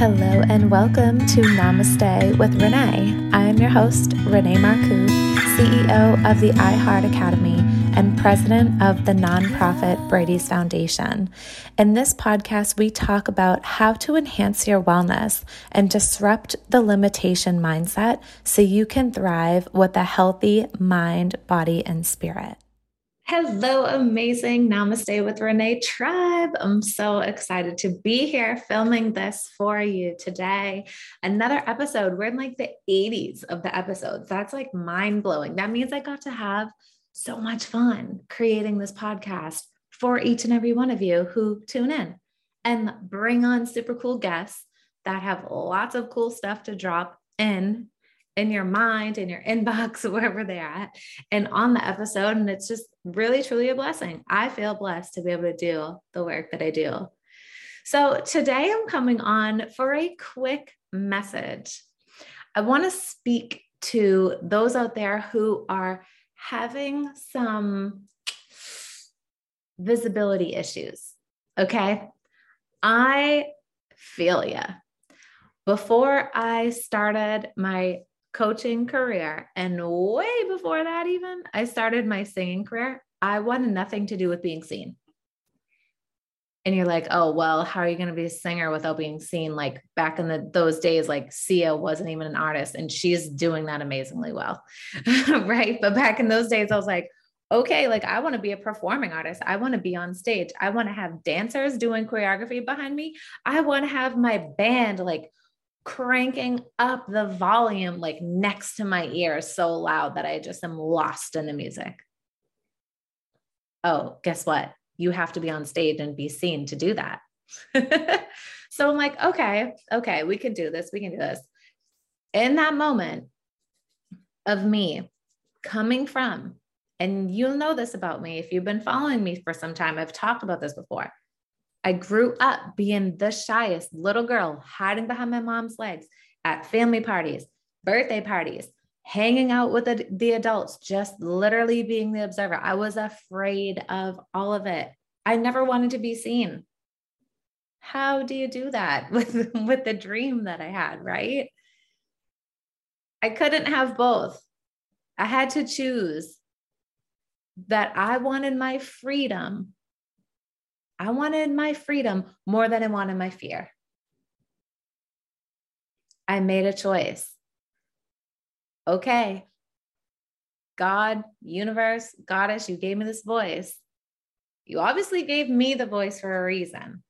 Hello and welcome to Namaste with Renee. I am your host, Renee Marcoux, CEO of the iHeart Academy and president of the nonprofit Brady's Foundation. In this podcast, we talk about how to enhance your wellness and disrupt the limitation mindset so you can thrive with a healthy mind, body, and spirit. Hello, amazing Namaste with Renee tribe. I'm so excited to be here filming this for you today. Another episode. We're in like the 80s of the episodes. That's like mind blowing. That means I got to have so much fun creating this podcast for each and every one of you who tune in and bring on super cool guests that have lots of cool stuff to drop in in your mind, in your inbox, wherever they're at, and on the episode. And it's just really, truly a blessing. I feel blessed to be able to do the work that I do. So today I'm coming on for a quick message. I want to speak to those out there who are having some visibility issues. Okay. I feel you. Before I started my coaching career. And way before that, even, I started my singing career. I wanted nothing to do with being seen. And you're like, oh, well, how are you going to be a singer without being seen? Like back in the, those days, like Sia wasn't even an artist and she's doing that amazingly well. right. But back in those days, I was like, okay, like I want to be a performing artist. I want to be on stage. I want to have dancers doing choreography behind me. I want to have my band like cranking up the volume like next to my ear so loud that I just am lost in the music. Oh, guess what? You have to be on stage and be seen to do that. so I'm like, okay, okay, we can do this. We can do this. In that moment of me coming from, and you'll know this about me if you've been following me for some time, I've talked about this before. I grew up being the shyest little girl, hiding behind my mom's legs at family parties, birthday parties, hanging out with the, the, adults, just literally being the observer. I was afraid of all of it. I never wanted to be seen. How do you do that with, with the dream that I had, right? I couldn't have both. I had to choose that I wanted my freedom I wanted my freedom more than I wanted my fear. I made a choice. Okay, God, universe, goddess, you gave me this voice. You obviously gave me the voice for a reason.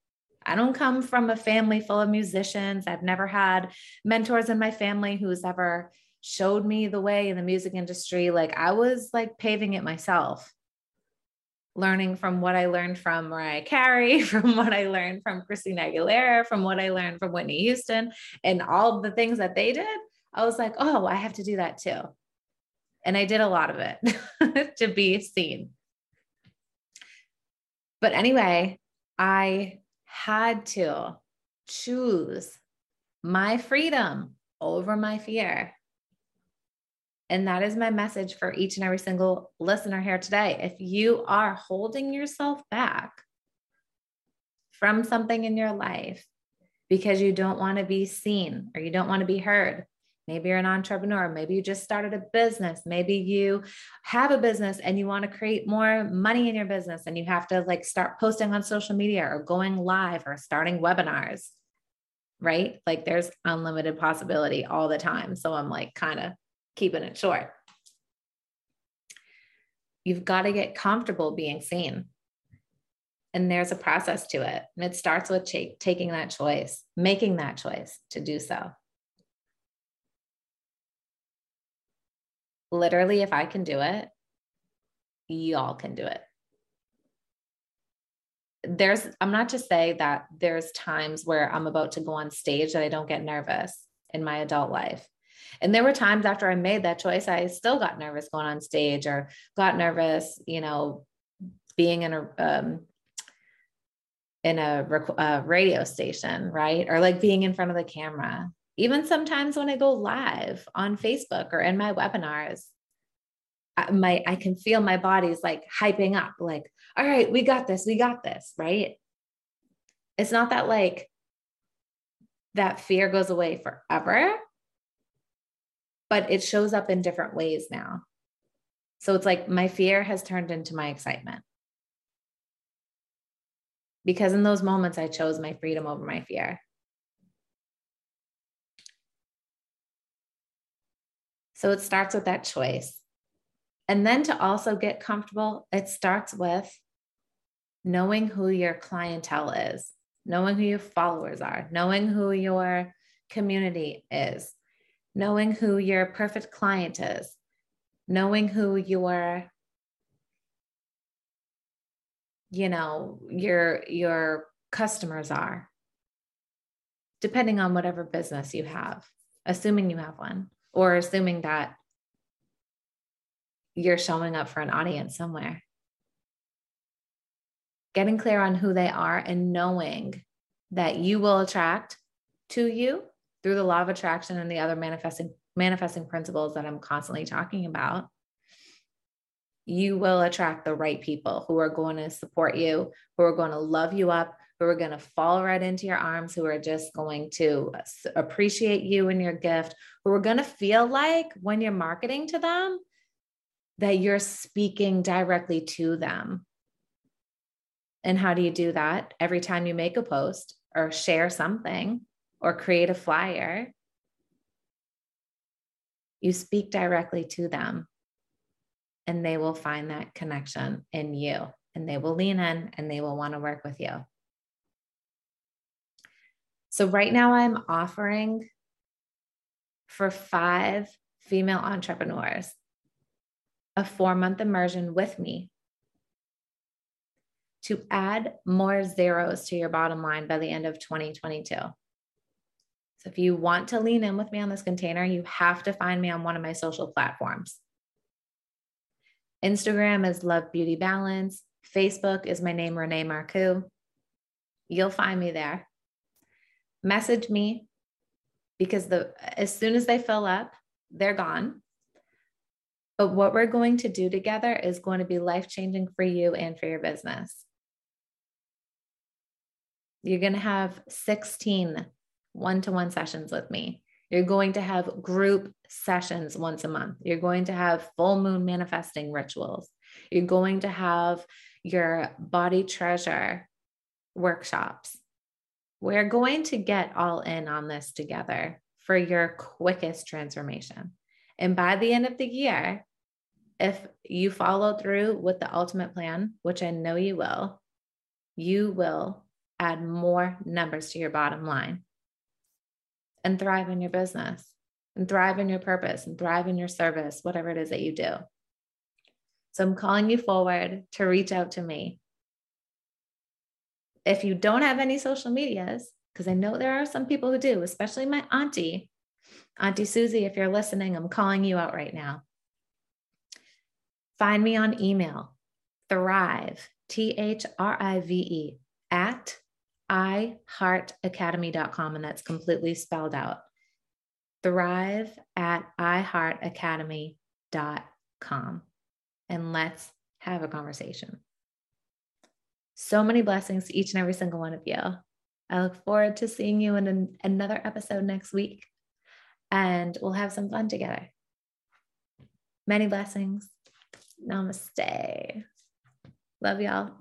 I don't come from a family full of musicians. I've never had mentors in my family who's ever showed me the way in the music industry. Like I was like paving it myself learning from what I learned from Mariah Carey, from what I learned from Christina Aguilera, from what I learned from Whitney Houston, and all the things that they did, I was like, oh, I have to do that too. And I did a lot of it to be seen. But anyway, I had to choose my freedom over my fear. And that is my message for each and every single listener here today. If you are holding yourself back from something in your life because you don't want to be seen or you don't want to be heard, maybe you're an entrepreneur, maybe you just started a business, maybe you have a business and you want to create more money in your business and you have to like start posting on social media or going live or starting webinars right? Like there's unlimited possibility all the time. So I'm like kind of keeping it short. You've got to get comfortable being seen. And there's a process to it. And it starts with taking that choice, making that choice to do so. Literally, if I can do it, y'all can do it. There's, I'm not just saying that there's times where I'm about to go on stage that I don't get nervous in my adult life. And there were times after I made that choice, I still got nervous going on stage or got nervous, you know, being in a, um, in a, a radio station, right? Or like being in front of the camera. Even sometimes when I go live on Facebook or in my webinars, my I can feel my body's like hyping up, like, all right, we got this, we got this, right? It's not that like that fear goes away forever, but it shows up in different ways now. So it's like my fear has turned into my excitement. Because in those moments, I chose my freedom over my fear. So it starts with that choice. And then to also get comfortable, it starts with knowing who your clientele is, knowing who your followers are, knowing who your community is, knowing who your perfect client is, knowing who your you know your your customers are depending on whatever business you have assuming you have one or assuming that you're showing up for an audience somewhere. Getting clear on who they are and knowing that you will attract to you through the law of attraction and the other manifesting manifesting principles that I'm constantly talking about you will attract the right people who are going to support you who are going to love you up who are going to fall right into your arms who are just going to appreciate you and your gift who are going to feel like when you're marketing to them that you're speaking directly to them and how do you do that? Every time you make a post or share something or create a flyer, you speak directly to them and they will find that connection in you and they will lean in and they will want to work with you. So, right now, I'm offering for five female entrepreneurs a four month immersion with me to add more zeros to your bottom line by the end of 2022. So if you want to lean in with me on this container, you have to find me on one of my social platforms. Instagram is Love Beauty Balance. Facebook is my name, Renee Marcoux. You'll find me there. Message me because the as soon as they fill up, they're gone. But what we're going to do together is going to be life changing for you and for your business. You're going to have 16 one to one sessions with me. You're going to have group sessions once a month. You're going to have full moon manifesting rituals. You're going to have your body treasure workshops. We're going to get all in on this together for your quickest transformation. And by the end of the year, if you follow through with the ultimate plan, which I know you will, you will add more numbers to your bottom line and thrive in your business and thrive in your purpose and thrive in your service, whatever it is that you do. So I'm calling you forward to reach out to me. If you don't have any social medias, because I know there are some people who do, especially my auntie, Auntie Susie, if you're listening, I'm calling you out right now. Find me on email, thrive, T H R I V E, at iheartacademy.com, and that's completely spelled out. Thrive at iheartacademy.com. And let's have a conversation. So many blessings to each and every single one of you. I look forward to seeing you in an, another episode next week, and we'll have some fun together. Many blessings. Namaste. Love y'all.